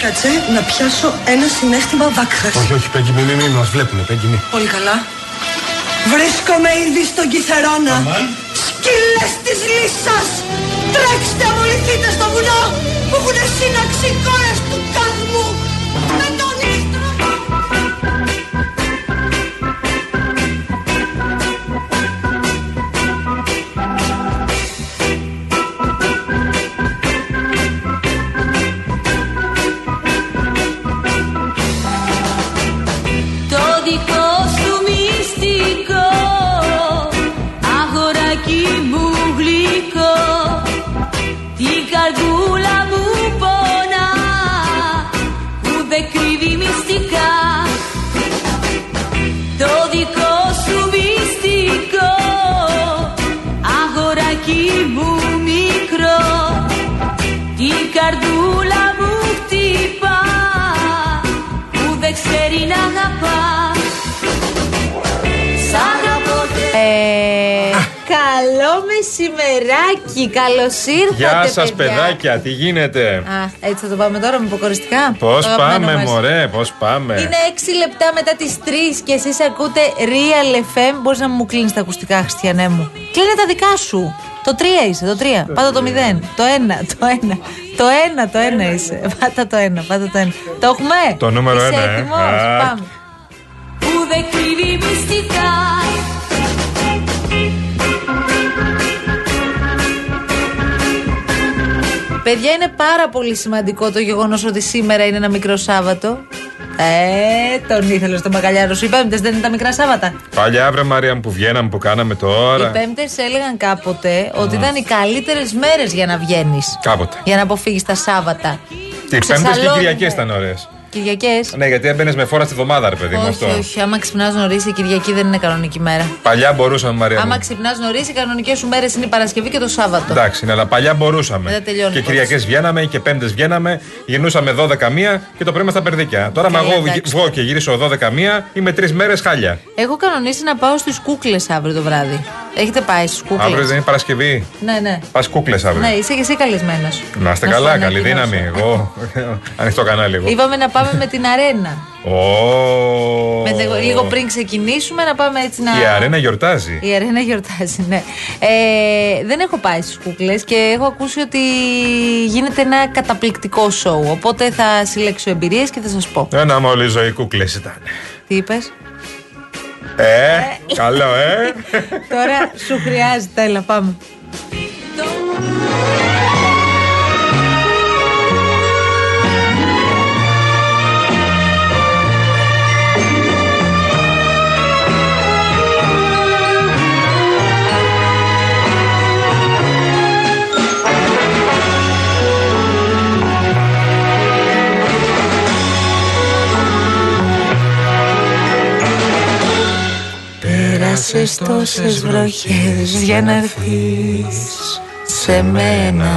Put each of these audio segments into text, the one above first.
Κάτσε να πιάσω ένα συνέστημα δάκρυας. Όχι, όχι, Πέγγι, μη, μη, μη, μας βλέπουνε, Πέγγι, μη. Πολύ καλά. Βρίσκομαι ήδη στον Κιθερώνα. Αμάν. Σκύλες της λύσας! Τρέξτε, αμολυθείτε στο βουνό που έχουν σύναξη οι κόρες του κόσμου μου γλυκό Την καρδούλα μου πονά Που δεν κρύβει μυστικά. Το δικό σου μυστικό Αγοράκι μου μικρό Την καρδούλα μου χτυπά Που δεν ξέρει να αγαπά καλό μεσημεράκι, καλώς ήρθατε. Γεια σας, παιδιά. παιδάκια, τι γίνεται; Α, έτσι θα το πάμε τώρα με υποκοριστικά. Πώς Το αγαπημένο πάμε, μας. μωρέ, πώς πάμε; Είναι 6 λεπτά μετά τις 3 και εσείς ακούτε Real FM. Μπορείς να μου κλείνεις τα ακουστικά, Χριστιανέ μου; Κλείνε τα δικά σου. Το 3 είσαι, το 3. Πάτα το 0. Το 1, το 1. Το 1, το 1 είσαι. Πάτα το 1, πάτα το 1. Το έχουμε; Το νούμερο Είσαι ένα, ε. έτοιμος; Α. Πάμε. που δεν κρύβει μυστικά Παιδιά, είναι πάρα πολύ σημαντικό το γεγονός ότι σήμερα είναι ένα μικρό Σάββατο. Ε, τον ήθελε στο Μακαλιάρο σου. Οι Πέμπτες δεν είναι τα μικρά Σάββατα. Παλιά, βρε Μαρία μου, που βγαίναμε, που κάναμε Οι τώρα. Πέμπτες έλεγαν κάποτε ότι ήταν οι καλύτερες μέρες για να βγαίνεις. Κάποτε. Για να αποφύγεις τα Σάββατα. Τι Πέμπτες και Ξεσαλώνουμε. Κυριακές ήταν ωραίες. Κυριακές. Ναι, γιατί έμπαινε με φόρα στη βδομάδα, ρε παιδί μου Όχι, αυτό. όχι. Άμα ξυπνάς νωρίς, η Κυριακή δεν είναι κανονική μέρα. Παλιά μπορούσαμε, Μαρία. μου. Άμα ξυπνάς νωρίς, οι κανονικές σου μέρες είναι η Παρασκευή και το Σάββατο. Εντάξει, ναι, αλλά παλιά μπορούσαμε. Δεν τελειώνει και πώς. Κυριακές βγαίναμε και Πέμπτες βγαίναμε, γυρνούσαμε 12 μία και το πρωί στα περδίκια. Τώρα, Καλά, μα εγώ εντάξει. βγω και γυρίσω 12 μία, είμαι τρεις μέρες χάλια. Έχω κανονίσει να πάω στις κούκλες αύριο το βράδυ. Έχετε πάει στις κούκλες; Αύριο δεν είναι Παρασκευή. Ναι, ναι. Πας κούκλες αύριο. Ναι, είσαι και εσύ καλεσμένος. Να είστε καλά, καλή δύναμη. Εγώ ανοιχτό κανάλι εγώ. Είπαμε να πάμε με την αρένα. Ω. Με λίγο, λίγο πριν ξεκινήσουμε να πάμε έτσι να. Η αρένα γιορτάζει. Η αρένα γιορτάζει, ναι. Ε, δεν έχω πάει στις κούκλες και έχω ακούσει ότι γίνεται ένα καταπληκτικό σοου. Οπότε θα συλλέξω εμπειρίες και θα σας πω. Ένα μόλι ζωή κούκλες ήταν. Τι είπες; Ε, καλό, ε. Τώρα σου χρειάζεται, έλα πάμε. Πέρασες τόσες βροχές για να έρθεις σε μένα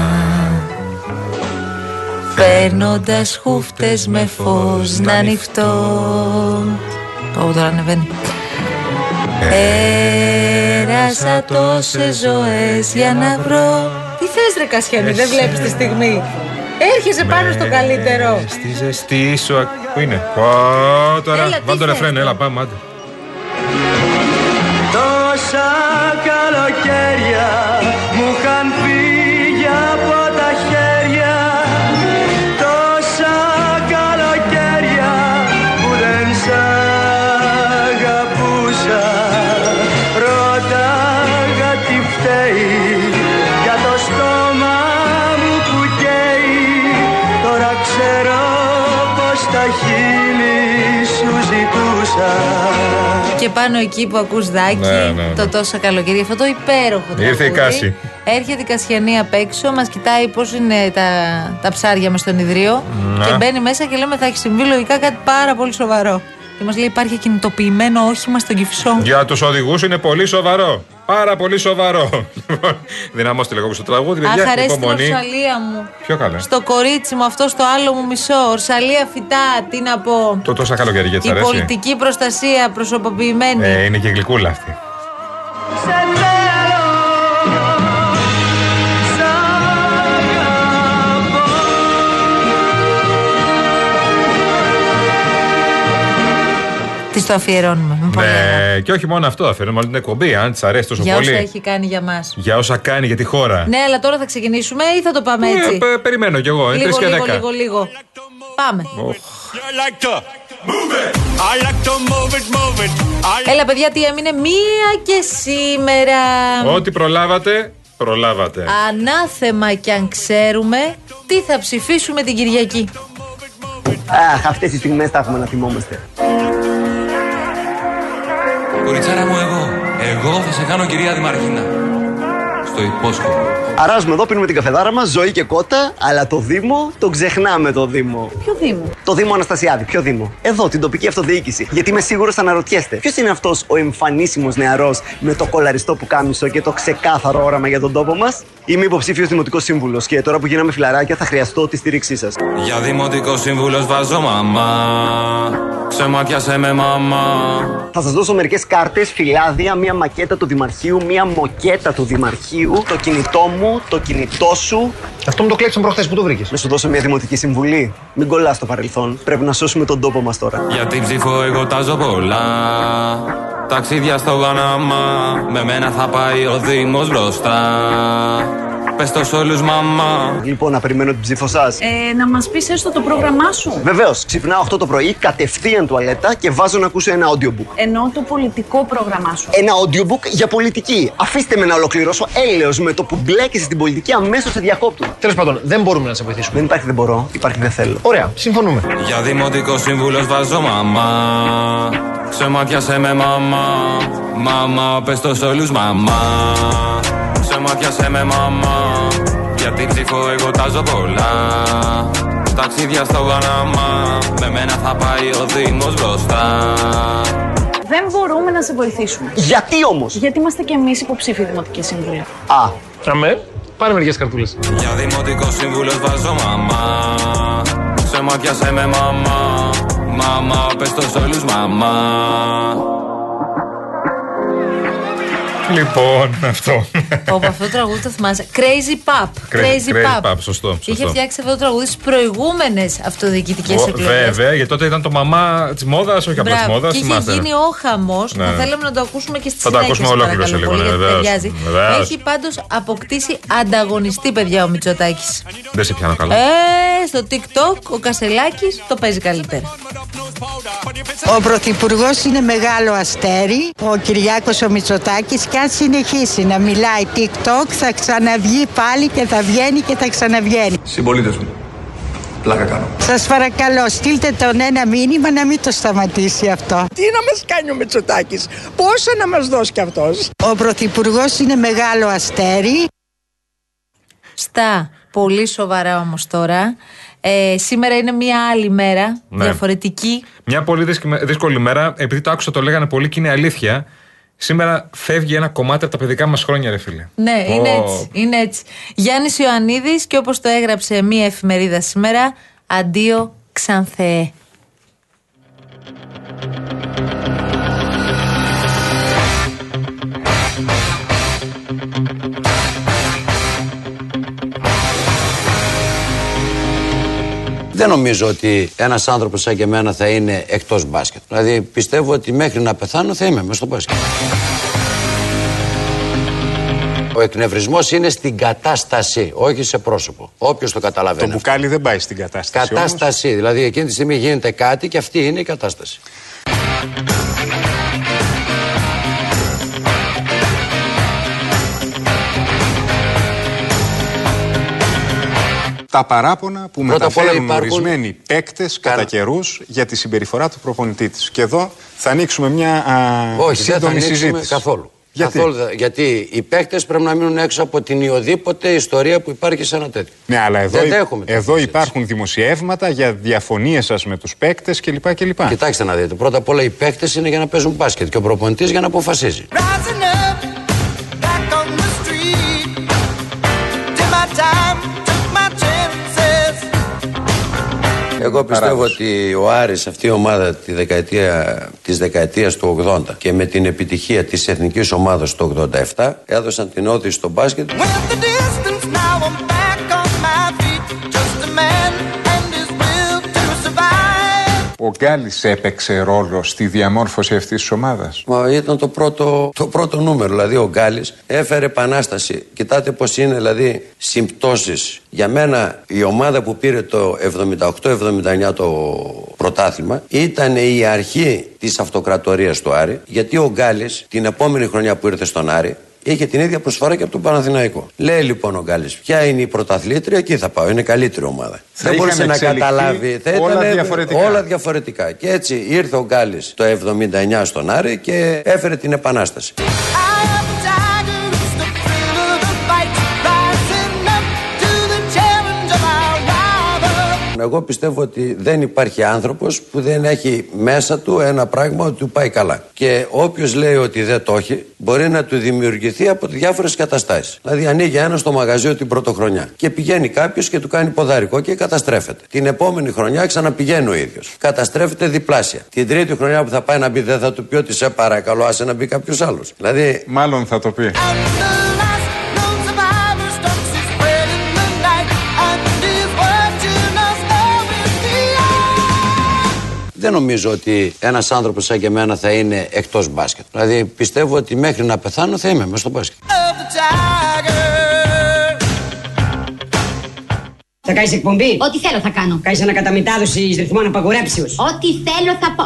Παίρνοντας χούφτες με φως να ανοιχτώ Πω τώρα ανεβαίνει Πέρασα τόσες ζωές για να βρω Τι θες ρε Κασιανή, δεν βλέπεις τη στιγμή; Έρχεσαι πάνω στο καλύτερο Στη ζεστή σου. ακ- Πού είναι; Ω, τώρα. Έλα, τι Βάλ το θες ρεφρέν, τώρα; έλα, πάμε, άντε. Τόσα καλοκαίρια Και πάνω εκεί που ακούς δάκι, Ναι, ναι, ναι. το τόσα καλοκαίρι, αυτό το υπέροχο Ήρθε η τραγούδι. Κάση. Έρχεται η Κασιανή απ' έξω, μας κοιτάει πώς είναι τα, τα ψάρια με στον ιδρύο Να. και μπαίνει μέσα και λέμε θα έχει συμβεί λογικά κάτι πάρα πολύ σοβαρό. Και μας λέει υπάρχει κινητοποιημένο όχημα στον Κυφισό. Για τους οδηγούς είναι πολύ σοβαρό. Πάρα πολύ σοβαρό. Λοιπόν, Δυναμώστε λίγο στο τραγούδι, Αχ, παιδιά. αρέσει την Υπομονή. ορσαλία μου. Πιο καλά. Στο κορίτσι μου, αυτό στο άλλο μου μισό. Ορσαλία φυτά, τι να πω. Το τόσα καλοκαιρία τη Η αρέσει; πολιτική προστασία προσωποποιημένη. Ε, είναι και γλυκούλα αυτή. Το αφιερώνουμε. Με πολύ χαρά. Ναι, και όχι μόνο αυτό, αφαιρούμε όλη την εκπομπή, αν της αρέσει τόσο Για πολύ. όσα έχει κάνει για μας. Για όσα κάνει για τη χώρα. Ναι, αλλά τώρα θα ξεκινήσουμε ή θα το πάμε Ε, έτσι; πε- περιμένω κι εγώ, είναι λίγο, 3 και 10. λίγο, λίγο, λίγο. Πάμε. I like to move it. I like to move it, move it. I Έλα, παιδιά, τι έμεινε; Μία και σήμερα. Ό,τι προλάβατε, προλάβατε. Ανάθεμα κι αν ξέρουμε τι θα ψηφίσουμε την Κυριακή. Αχ, αυτές οι στιγμές τα έχουμε να θυμόμαστε. Κοριτσάρα μου εγώ, εγώ θα σε κάνω κυρία Δημαρχίνα. Στο υπόσχομαι. Αράζουμε εδώ, πίνουμε την καφεδάρα μας, ζωή και κότα, αλλά το Δήμο το ξεχνάμε το Δήμο. Ποιο Δήμο; Το Δήμο Αναστασιάδη, ποιο Δήμο; Εδώ, την τοπική αυτοδιοίκηση. Γιατί είμαι σίγουρος θα αναρωτιέστε, ποιος είναι αυτός ο εμφανίσιμος νεαρός με το κολαριστό που κάμισο και το ξεκάθαρο όραμα για τον τόπο μας; Είμαι υποψήφιος δημοτικός σύμβουλος και τώρα που γίναμε φιλαράκια θα χρειαστώ τη στήριξή σας. Για δημοτικό σύμβουλος βάζω μαμά. Ξεμάτιασε με μαμά. Θα σας δώσω μερικές κάρτες, φυλάδια, μία μακέτα του Δημαρχείου, μία μοκέτα του Δημαρχείου, το κινητό μου, το κινητό σου. Αυτό μου το κλέψαν προχθές που το βρήκες; Να σου δώσω μια δημοτική συμβουλή. Μην κολλάς στο παρελθόν. Πρέπει να σώσουμε τον τόπο μας τώρα. Για την ψήφο εγώ τάζω πολλά. Ταξίδια στο Παναμά. Με μένα θα πάει ο Δήμος μπροστά. Πες το σ' όλους μαμά. Λοιπόν, να περιμένω την ψήφο σας. Ε, να μας πεις έστω το πρόγραμμά σου. Βεβαίως, ξυπνάω 8 το πρωί, κατευθείαν τουαλέτα και βάζω να ακούσω ένα audiobook. Εννοώ το πολιτικό πρόγραμμά σου. Ένα audiobook για πολιτική. Αφήστε με να ολοκληρώσω έλεος με το που μπλέκεσαι στην πολιτική αμέσως σε διακόπτου. Τέλος πάντων, δεν μπορούμε να σε βοηθήσουμε. Δεν υπάρχει δεν μπορώ, υπάρχει δεν θέλω. Ωραία, συμφωνούμε. Για δημοτικός σύμβουλος βάζω μαμά. Ξεμάτιασε με μαμά. Μαμά, πες το σ' όλους μαμά. Ξεμάτιασε με μαμά. Για την ψήφο εγώ τάζω πολλά. Ταξίδια στο Παναμά. Με μένα θα πάει ο Δήμος μπροστά. Δεν μπορούμε να σε βοηθήσουμε. Γιατί όμως; Γιατί είμαστε κι εμείς υποψήφοι δημοτική σύμβουλοι. Α, Αμέ, πάρε μερικές καρτούλες. Για δημοτικό σύμβουλος βάζω μαμά. Ξεμάτιασε με μαμά. Μαμά, πες το σ' όλους μαμά. Λοιπόν, αυτό. Όπου αυτό το τραγούδι το θυμάσαι. Crazy Pop. Crazy- Crazy Pop, σωστό, Είχε σωστό. φτιάξει αυτό το τραγούδι στις προηγούμενες αυτοδιοικητικές Ω, εκλογές. Βέβαια, γιατί τότε ήταν το μαμά της μόδας, όχι απλά τη μόδας. Και είχε γίνει ο χαμός. Ναι. Θα θέλαμε να το ακούσουμε και στη Θα το συνέχεια. ακούσουμε σε ολόκληρο παρακαλώ σε λίγο, πολύ, ναι, γιατί βεβαίως. ταιριάζει. Βεβαίως. Έχει πάντως αποκτήσει ανταγωνιστή, παιδιά, ο Μητσοτάκης. Δεν σε πιάνω καλά. Ε, στο TikTok ο Κασελάκης το παίζει καλύτερα. Ο Πρωθυπουργός είναι μεγάλο αστέρι, ο Κυριάκος ο Μητσοτάκης και αν συνεχίσει να μιλάει TikTok θα ξαναβγεί πάλι και θα βγαίνει και θα ξαναβγαίνει. Συμπολίτες μου. Πλάκα κάνω. Σας παρακαλώ στείλτε τον ένα μήνυμα να μην το σταματήσει αυτό. Τι να μας κάνει ο Μητσοτάκης, πόσα να μας δώσει κι αυτός; Ο Πρωθυπουργός είναι μεγάλο αστέρι. Στα πολύ σοβαρά όμως τώρα. Ε, σήμερα είναι μια άλλη μέρα, Ναι. διαφορετική. Μια πολύ δύσκη- δύσκολη μέρα, επειδή το άκουσα, το λέγανε πολύ και είναι αλήθεια. Σήμερα φεύγει ένα κομμάτι από τα παιδικά μας χρόνια, ρε φίλε. Ναι, Ω, είναι έτσι, είναι έτσι. Γιάννης Ιωαννίδης και όπως το έγραψε μία εφημερίδα σήμερα, αντίο Ξανθεέ. Δεν νομίζω ότι ένας άνθρωπος σαν και εμένα θα είναι εκτός μπάσκετ. Δηλαδή πιστεύω ότι μέχρι να πεθάνω θα είμαι μέσα στο μπάσκετ. Ο εκνευρισμός είναι στην κατάσταση, όχι σε πρόσωπο. Όποιος το καταλαβαίνει. Το μπουκάλι δεν πάει στην κατάσταση. όμως. Κατάσταση. Δηλαδή εκείνη τη στιγμή γίνεται κάτι και αυτή είναι η κατάσταση. Τα παράπονα που Πρώτα απ' όλα μεταφέρουν υπάρχουν- ορισμένοι παίκτες κατά καιρούς για τη συμπεριφορά του προπονητή του. Και εδώ θα ανοίξουμε μια α, Όχι, δεν θα σύντομη ανοίξουμε συζήτηση. καθόλου. Γιατί; Καθόλου δεν- γιατί οι παίκτες πρέπει να μείνουν έξω από την οποιοδήποτε ιστορία που υπάρχει σε ένα τέτοιο. Ναι, αλλά εδώ, Δεν υ- δέχομαι τέτοια εδώ υπάρχουν δημοσιεύματα για διαφωνίες σα με τους παίκτες κλπ. κλπ. Κοιτάξτε να δείτε. Πρώτα απ' όλα οι παίκτες είναι για να παίζουν μπάσκετ και ο προπονητής για να αποφασίζει. Εγώ πιστεύω ότι ο Άρης, αυτή η ομάδα τη δεκαετία, της δεκαετίας του 80 και με την επιτυχία της εθνικής ομάδας του 87 έδωσαν την όθηση στο μπάσκετ ο Γκάλης έπαιξε ρόλο στη διαμόρφωση αυτής της ομάδας; Μα ήταν το πρώτο, το πρώτο νούμερο. Δηλαδή ο Γκάλης έφερε επανάσταση. Κοιτάτε πως είναι δηλαδή συμπτώσεις. Για μένα η ομάδα που πήρε το 78-79 το πρωτάθλημα ήταν η αρχή της αυτοκρατορίας του Άρη. Γιατί ο Γκάλης την επόμενη χρονιά που ήρθε στον Άρη είχε την ίδια προσφορά και από τον Παναθηναϊκό. Λέει λοιπόν ο Γκάλης, ποια είναι η πρωταθλήτρια, εκεί θα πάω. Είναι καλύτερη ομάδα. Θα Δεν μπορούσε είχαν να εξελιχθεί καταλάβει. Θα όλα ήταν διαφορετικά. όλα διαφορετικά. Και έτσι ήρθε ο Γκάλης το 79 στον Άρη και έφερε την επανάσταση. Εγώ πιστεύω ότι δεν υπάρχει άνθρωπος που δεν έχει μέσα του ένα πράγμα ότι του πάει καλά. Και όποιος λέει ότι δεν το έχει, μπορεί να του δημιουργηθεί από διάφορες καταστάσεις. Δηλαδή ανοίγει ένα στο μαγαζί την πρωτοχρονιά και πηγαίνει κάποιος και του κάνει ποδαρικό και καταστρέφεται. Την επόμενη χρονιά ξαναπηγαίνει ο ίδιος. Καταστρέφεται διπλάσια. Την τρίτη χρονιά που θα πάει να μπει δεν θα του πει ότι σε παρακαλώ άσε να μπει κάποιος άλλος. Δηλαδή Μάλλον θα το πει. Δεν νομίζω ότι ένας άνθρωπος σαν και εμένα θα είναι εκτός μπάσκετ. Δηλαδή πιστεύω ότι μέχρι να πεθάνω θα είμαι μέσα στο μπάσκετ. Θα κάνεις εκπομπή; Ό,τι θέλω θα κάνω. Κάνεις ανακαταμετάδοση ρυθμών απαγορέψεως. Ό,τι θέλω θα πω.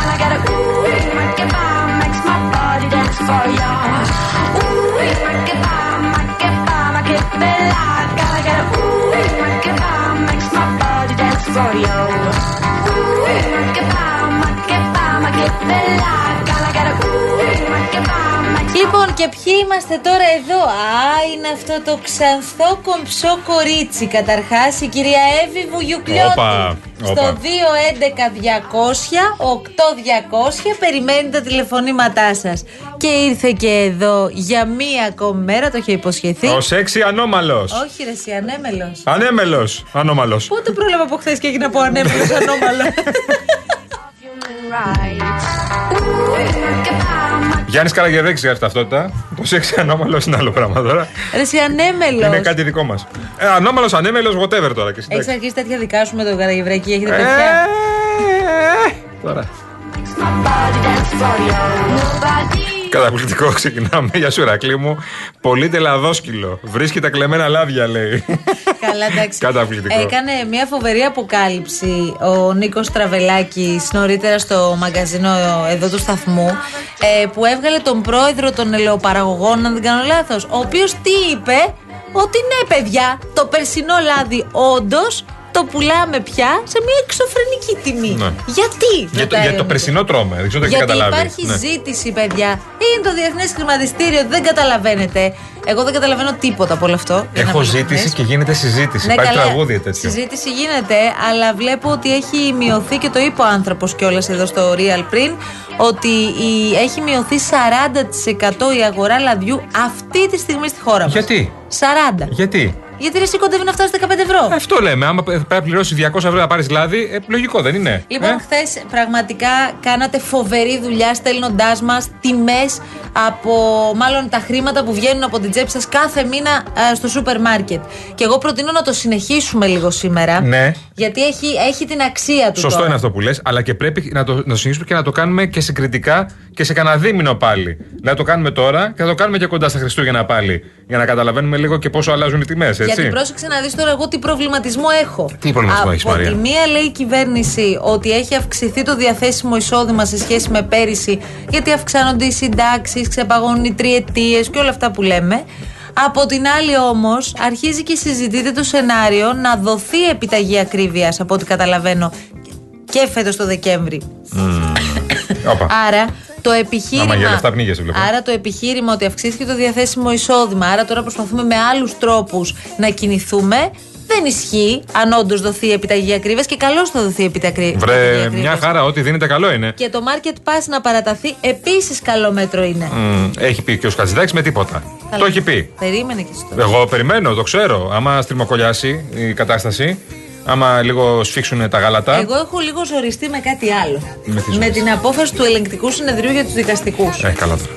εντελώς. Λοιπόν, και ποιοι είμαστε τώρα εδώ; Α, είναι αυτό το ξανθό κομψό κορίτσι. Καταρχάς, η κυρία Εύη Βουγιουκλιώτη. Όπα, Στο όπα. 211-200-8200 περιμένει τα τηλεφωνήματά σας. Και ήρθε και εδώ για μία ακόμη μέρα, το είχε υποσχεθεί. Ο σεξι ανώμαλο. Όχι, ρε, εσύ, ανέμελο. Ανέμελο. Ανώμαλο. Πότε πρόλαβα από χθε και έγινα από ανέμελο ανώμαλο. Γιάννη Καραγεδέξη για ταυτότητα. Το σεξι ανώμαλο είναι άλλο πράγμα τώρα. Ρε, εσύ, ανέμελο. Είναι κάτι δικό μα. Ε, ανώμαλο, ανέμελο, whatever τώρα. Και Έχει συντάξει. αρχίσει τέτοια δικά σου με τον Καραγευρέκη, έχετε Ε, παιδιά. Τώρα. Καταπληκτικό, ξεκινάμε. Γεια σου, Ρακλή μου. Πολύ τελαδόσκυλο. Βρίσκει τα κλεμμένα λάδια, λέει. Καλά, εντάξει. Καταπληκτικό. Έκανε μια φοβερή αποκάλυψη ο Νίκος Τραβελάκης νωρίτερα στο μαγκαζίνο εδώ του σταθμού ε, που έβγαλε τον πρόεδρο των ελαιοπαραγωγών, αν δεν κάνω λάθος. Ο οποίος τι είπε, ότι ναι, παιδιά, το περσινό λάδι όντως το πουλάμε πια σε μια εξωφρενική τιμή. Ναι. Γιατί, Για το, ρωτάει για ο το Νίκος. περσινό τρώμε. Δεν ξέρω αν το έχετε Γιατί καταλάβει. υπάρχει Ναι. ζήτηση, παιδιά. Είναι το διεθνές χρηματιστήριο, δεν καταλαβαίνετε. Εγώ δεν καταλαβαίνω τίποτα από όλο αυτό. για να Έχω είμαι ζήτηση ειλικρινής. και γίνεται συζήτηση. Ναι, Υπάρχει καλά. τραγούδι τέτοιο. Συζήτηση γίνεται, αλλά βλέπω ότι έχει μειωθεί και το είπε ο άνθρωπος κιόλας εδώ στο Real πριν, ότι η, έχει μειωθεί 40% η αγορά λαδιού αυτή τη στιγμή στη χώρα μας. Γιατί; 40. Γιατί; Γιατί ρε κοντεύει να φτάσει 15 ευρώ. Αυτό λέμε. Άμα πρέπει να πληρώσει 200 ευρώ να πάρεις λάδι, ε, λογικό δεν είναι. Λοιπόν, Ε; χθες πραγματικά κάνατε φοβερή δουλειά στέλνοντάς μας τιμές από μάλλον τα χρήματα που βγαίνουν από την τσέπη σας κάθε μήνα ε, στο σούπερ μάρκετ. Και εγώ προτείνω να το συνεχίσουμε λίγο σήμερα. Ναι. Γιατί έχει, έχει την αξία του. Σωστό τώρα. είναι αυτό που λες, αλλά και πρέπει να το, να το συνεχίσουμε και να το κάνουμε και συγκριτικά και σε κανένα δίμηνο πάλι. Να το κάνουμε τώρα και να το κάνουμε και κοντά στα Χριστούγεννα πάλι. Για να καταλαβαίνουμε λίγο και πόσο αλλάζουν οι τιμές, έτσι. Γιατί πρόσεξε να δεις τώρα εγώ τι προβληματισμό έχω. Τι προβληματισμό Από έχεις, Μαρία; τη μία λέει η κυβέρνηση ότι έχει αυξηθεί το διαθέσιμο εισόδημα σε σχέση με πέρυσι, γιατί αυξάνονται οι συντάξεις, ξεπαγώνουν οι τριετίες και όλα αυτά που λέμε. Από την άλλη όμως, αρχίζει και συζητείται το σενάριο να δοθεί επιταγή ακρίβειας, από ό,τι καταλαβαίνω, και φέτος το Δεκέμβρη. Όπα. Άρα το επιχείρημα. Άμα για λεφτά πνίγεσαι, βλέπω. Άρα το επιχείρημα ότι αυξήθηκε το διαθέσιμο εισόδημα, άρα τώρα προσπαθούμε με άλλους τρόπους να κινηθούμε. Δεν ισχύει αν όντως δοθεί επιταγή ακρίβεια και καλώς θα δοθεί επιταγή Βρε, ακρίβειας. μια χαρά, ό,τι δίνεται καλό είναι. Και το Market Pass να παραταθεί επίσης καλό μέτρο είναι. Μμ, έχει πει και ο Σκατζηδάκη με τίποτα. Καλά. Το έχει πει. Περίμενε και εσύ τώρα. Εγώ περιμένω, το ξέρω. Άμα στριμοκολιάσει η κατάσταση, άμα λίγο σφίξουν τα γάλατα. Εγώ έχω λίγο ζοριστεί με κάτι άλλο. Με τι με την απόφαση του ελεγκτικού συνεδρίου για τους δικαστικούς. Ε, καλά τώρα.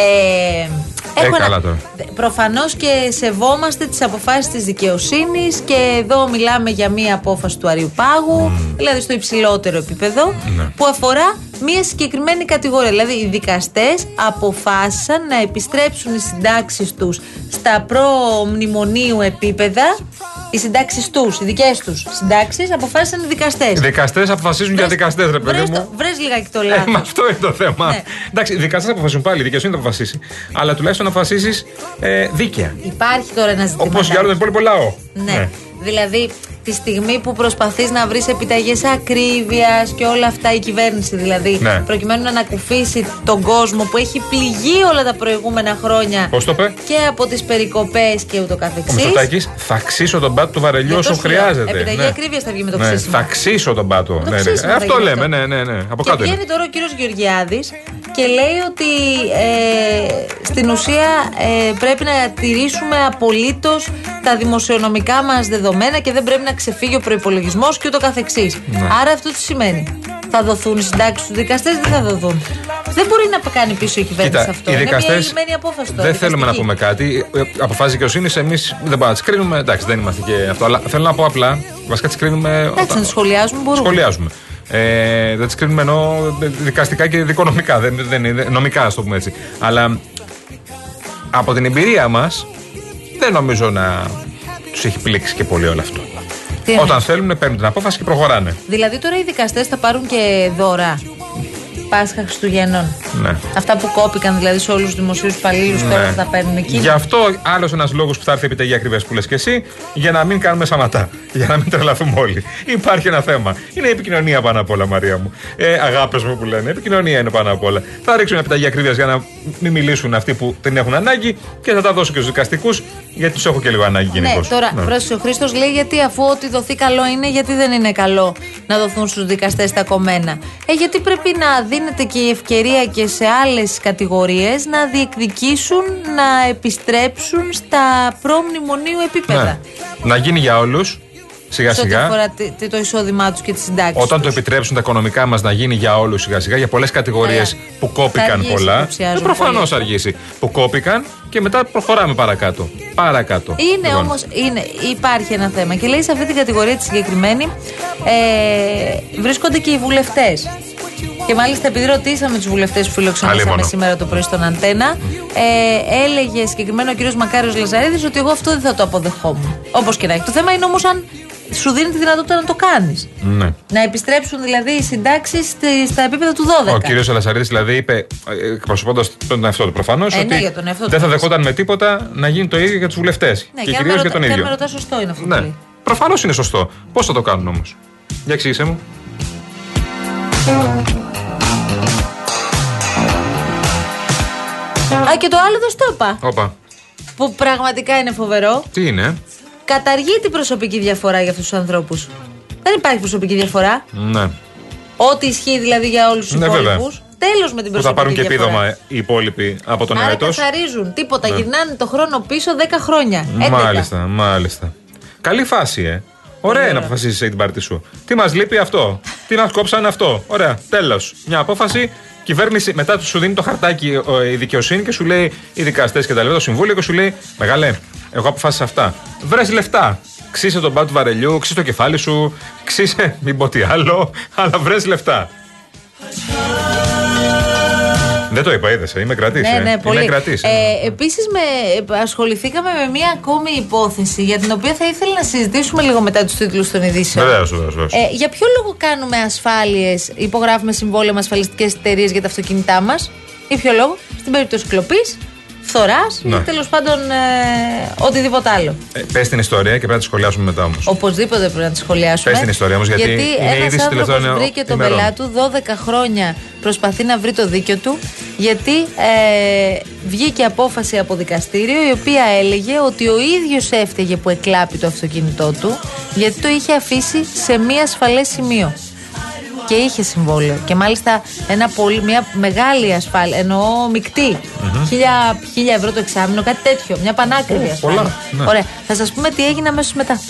Ε, Ε, έχω καλά τώρα. Προφανώς και σεβόμαστε τις αποφάσεις της δικαιοσύνης και εδώ μιλάμε για μία απόφαση του Αριουπάγου, δηλαδή στο υψηλότερο επίπεδο, Ναι. που αφορά μία συγκεκριμένη κατηγορία. Δηλαδή, οι δικαστές αποφάσισαν να επιστρέψουν οι συντάξεις τους στα προ-μνημονίου επίπεδα. Οι συντάξεις τους, οι δικές τους συντάξεις, αποφάσισαν οι δικαστές. Οι δικαστές αποφασίζουν για δικαστές, ρε παιδί μου. Βρες λιγάκι το Ε, λάθος. με αυτό είναι το θέμα. Ναι. Εντάξει, οι δικαστές αποφασίζουν πάλι, η δικαιοσύνη θα αποφασίσει. Αλλά τουλάχιστον να αποφασίσεις ε, δίκαια. Υπάρχει τώρα ένα ζήτημα. Όπως για όλο τον υπόλοιπο λαό. Ναι. Δηλαδή, τη στιγμή που προσπαθείς να βρεις επιταγές ακρίβειας και όλα αυτά, η κυβέρνηση δηλαδή, Ναι. προκειμένου να ανακουφίσει τον κόσμο που έχει πληγεί όλα τα προηγούμενα χρόνια Πώς το είπε; και από τις περικοπές και ούτω Ο καθεξή. Μητσοτάκης θα ξύσω τον πάτο του βαρελιού Γι' αυτό όσο σου λέω, χρειάζεται. επιταγή ακρίβειας θα βγει με το ναι. ξύσιμο. Θα ξύσω τον πάτο. το Ναι, ναι. ξύσιμο Ε, θα Αυτό γίνει λέμε, αυτό. ναι, ναι, ναι. Από Και κάτω είναι. βγαίνει τώρα ο κύριος Γεωργιάδης και λέει ότι ε, στην ουσία ε, πρέπει να τηρήσουμε απολύτως τα δημοσιονομικά μας δεδομένα και δεν πρέπει να ξεφύγει ο προπολογισμό και ούτω καθεξής. Ναι. Άρα αυτό τι σημαίνει; Θα δοθούν οι συντάξεις στους δικαστές, δεν θα δοθούν. Δεν μπορεί να κάνει πίσω η κυβέρνηση Κοίτα, αυτό. οι Είναι μια δικαστές λυμμένη απόφαση τώρα. Δεν θέλουμε να δικαστική. πούμε κάτι. Ε, Αποφάσει δικαιοσύνη, εμείς δεν μπορούμε να τις κρίνουμε. Εντάξει, δεν είμαστε και αυτό. Αλλά θέλω να πω απλά, βασικά τις κρίνουμε. Εντάξει, όταν- να τι σχολιάζουμε μπορούμε. Σχολιάζουμε. Ε, δεν τις κρίνουμε ενώ δικαστικά και δικονομικά. Δεν, δεν είναι, νομικά, ας το πούμε έτσι. Αλλά από την εμπειρία μας, δεν νομίζω να τους έχει πλήξει και πολύ όλο αυτό. Τι Όταν εννοείς; θέλουν, παίρνουν την απόφαση και προχωράνε. Δηλαδή τώρα οι δικαστές θα πάρουν και δώρα Πάσχα Χριστουγέννων. Ναι. Αυτά που κόπηκαν δηλαδή σε όλους τους δημοσίους υπαλλήλους τώρα Ναι. θα τα παίρνουν εκεί. Γι' αυτό άλλος ένας λόγος που θα έρθει η επιταγή ακριβές που λες και εσύ, για να μην κάνουμε σαματά. Για να μην τρελαθούμε όλοι. Υπάρχει ένα θέμα. Είναι η επικοινωνία πάνω απ' όλα, Μαρία μου. Ε, Αγάπες μου που λένε. Επικοινωνία είναι πάνω απ' όλα. Θα ρίξουν επιταγή ακρίβειας για να μην μιλήσουν αυτοί που την έχουν ανάγκη και θα τα δώσω και στους δικαστικούς, γιατί τους έχω και λίγο ανάγκη γενικώς. Ναι, τώρα πρόσεχε ο Χρήστος λέει γιατί αφού ό,τι δοθεί καλό είναι, γιατί δεν είναι καλό να δοθούν στους δικαστές τα κομμένα. Ε, γιατί πρέπει να δίνεται και η ευκαιρία και σε άλλες κατηγορίες να διεκδικήσουν να επιστρέψουν στα προμνημονίου επίπεδα. Ναι. Να γίνει για όλους, σιγά Σε ό,τι σιγά. αφορά τι- τι- το εισόδημά τους και τι συντάξει. Όταν το επιτρέψουν τα οικονομικά μας να γίνει για όλους σιγά σιγά, για πολλές κατηγορίες Καλά. που Θα κόπηκαν αργήσει, πολλά. υποψιάζομαι Ε, Προφανώς πολύ. αργήσει. Που κόπηκαν και μετά προχωράμε παρακάτω. Παρακάτω. Είναι Λοιπόν. όμως, είναι, υπάρχει ένα θέμα. Και λέει σε αυτή την κατηγορία τη συγκεκριμένη ε, βρίσκονται και οι βουλευτές. Και μάλιστα επειδή ρωτήσαμε τους βουλευτές που φιλοξενήσαμε Αλίμονο. σήμερα το πρωί στον Αντένα, ε, έλεγε συγκεκριμένα ο κύριος Μακάριος Λαζαρίδης ότι εγώ αυτό δεν θα το αποδεχόμουν. Όπως και να έχει. Το θέμα είναι όμως αν σου δίνει τη δυνατότητα να το κάνεις. Ναι. Να επιστρέψουν δηλαδή οι συντάξεις στα επίπεδα του 12. Ο κύριος Αλασαρίδη δηλαδή είπε, εκπροσωπώντας τον εαυτό του προφανώς, Ε, ναι, ότι για τον εαυτό του. δεν θα δεχόταν με τίποτα να γίνει το ίδιο για τους βουλευτές. Ναι, και και, αν με κυρίω για ρωτα- τον και αν ίδιο. με ρωτάς, σωστό είναι αυτό που Ναι. λέει. Προφανώς είναι σωστό. Πώς θα το κάνουν όμως; Για εξήγησε μου. Α, και το άλλο δεν στο είπα. Όπα. Που πραγματικά είναι φοβερό. Τι είναι; Καταργεί την προσωπική διαφορά για αυτούς τους ανθρώπους. Δεν υπάρχει προσωπική διαφορά. Ναι. Ό,τι ισχύει δηλαδή για όλους τους Ναι, βέβαια. υπόλοιπους. Τέλος με την Που προσωπική θα πάρουν και διαφορά. επίδομα οι υπόλοιποι από τον Άρα έτος. καθαρίζουν. Τίποτα. Ναι. Γυρνάνε το χρόνο πίσω 10 χρόνια. 11. Μάλιστα, μάλιστα. Καλή φάση, ε. Ωραία να αποφασίσεις την πάρτι σου. Τι μας λείπει αυτό; Τι μας κόψανε αυτό; Ωραία, τέλος. Μια απόφαση. Κυβέρνηση μετά του σου δίνει το χαρτάκι ο, η δικαιοσύνη και σου λέει οι δικαστές και τα λοιπά, το συμβούλιο και σου λέει Μεγάλε, εγώ αποφάσισα αυτά. Βρες λεφτά. Ξύσε τον πάτο του βαρελιού, ξύσε το κεφάλι σου, ξύσε μην πω τι άλλο, αλλά βρες λεφτά. Δεν το είπα, είδες. Είμαι κρατής. Ναι, ναι, πολύ. Είμαι κρατής. Ε, Επίσης, ασχοληθήκαμε με μία ακόμη υπόθεση για την οποία θα ήθελα να συζητήσουμε λίγο μετά τους τίτλους των ειδήσεων. Βεβαίως, βεβαίως. Ε, για ποιο λόγο κάνουμε ασφάλειες, υπογράφουμε συμβόλαια με ασφαλιστικές εταιρείες για τα αυτοκίνητά μας, ή ποιο λόγο, στην περίπτωση κλοπής, φθοράς Ναι. ή τέλος πάντων ε, οτιδήποτε άλλο. Ε, Πες την ιστορία και πρέπει να τη σχολιάσουμε μετά όμως. Οπωσδήποτε πρέπει να τη σχολιάσουμε. Πες την ιστορία όμως, γιατί είναι ένας είδηση άνθρωπος τελευταίων βρήκε τον ημερών. πελάτη του 12 χρόνια προσπαθεί να βρει το δίκιο του γιατί ε, βγήκε απόφαση από δικαστήριο η οποία έλεγε ότι ο ίδιος έφταιγε που εκλάπει το αυτοκίνητό του γιατί το είχε αφήσει σε μία ασφαλές σημείο και είχε συμβόλαιο. Και μάλιστα ένα πολύ, μια μεγάλη ασφάλεια, εννοώ μεικτή. Χίλια, χίλια ευρώ το εξάμεινο, κάτι τέτοιο. Μια πανάκριβη Ω, ασφάλεια. πολλά, ναι. Ωραία. Θα σας πούμε τι έγινε αμέσως μετά.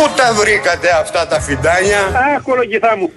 Πού τα βρήκατε αυτά τα φιντάνια; Αχ, κολογηθά μου.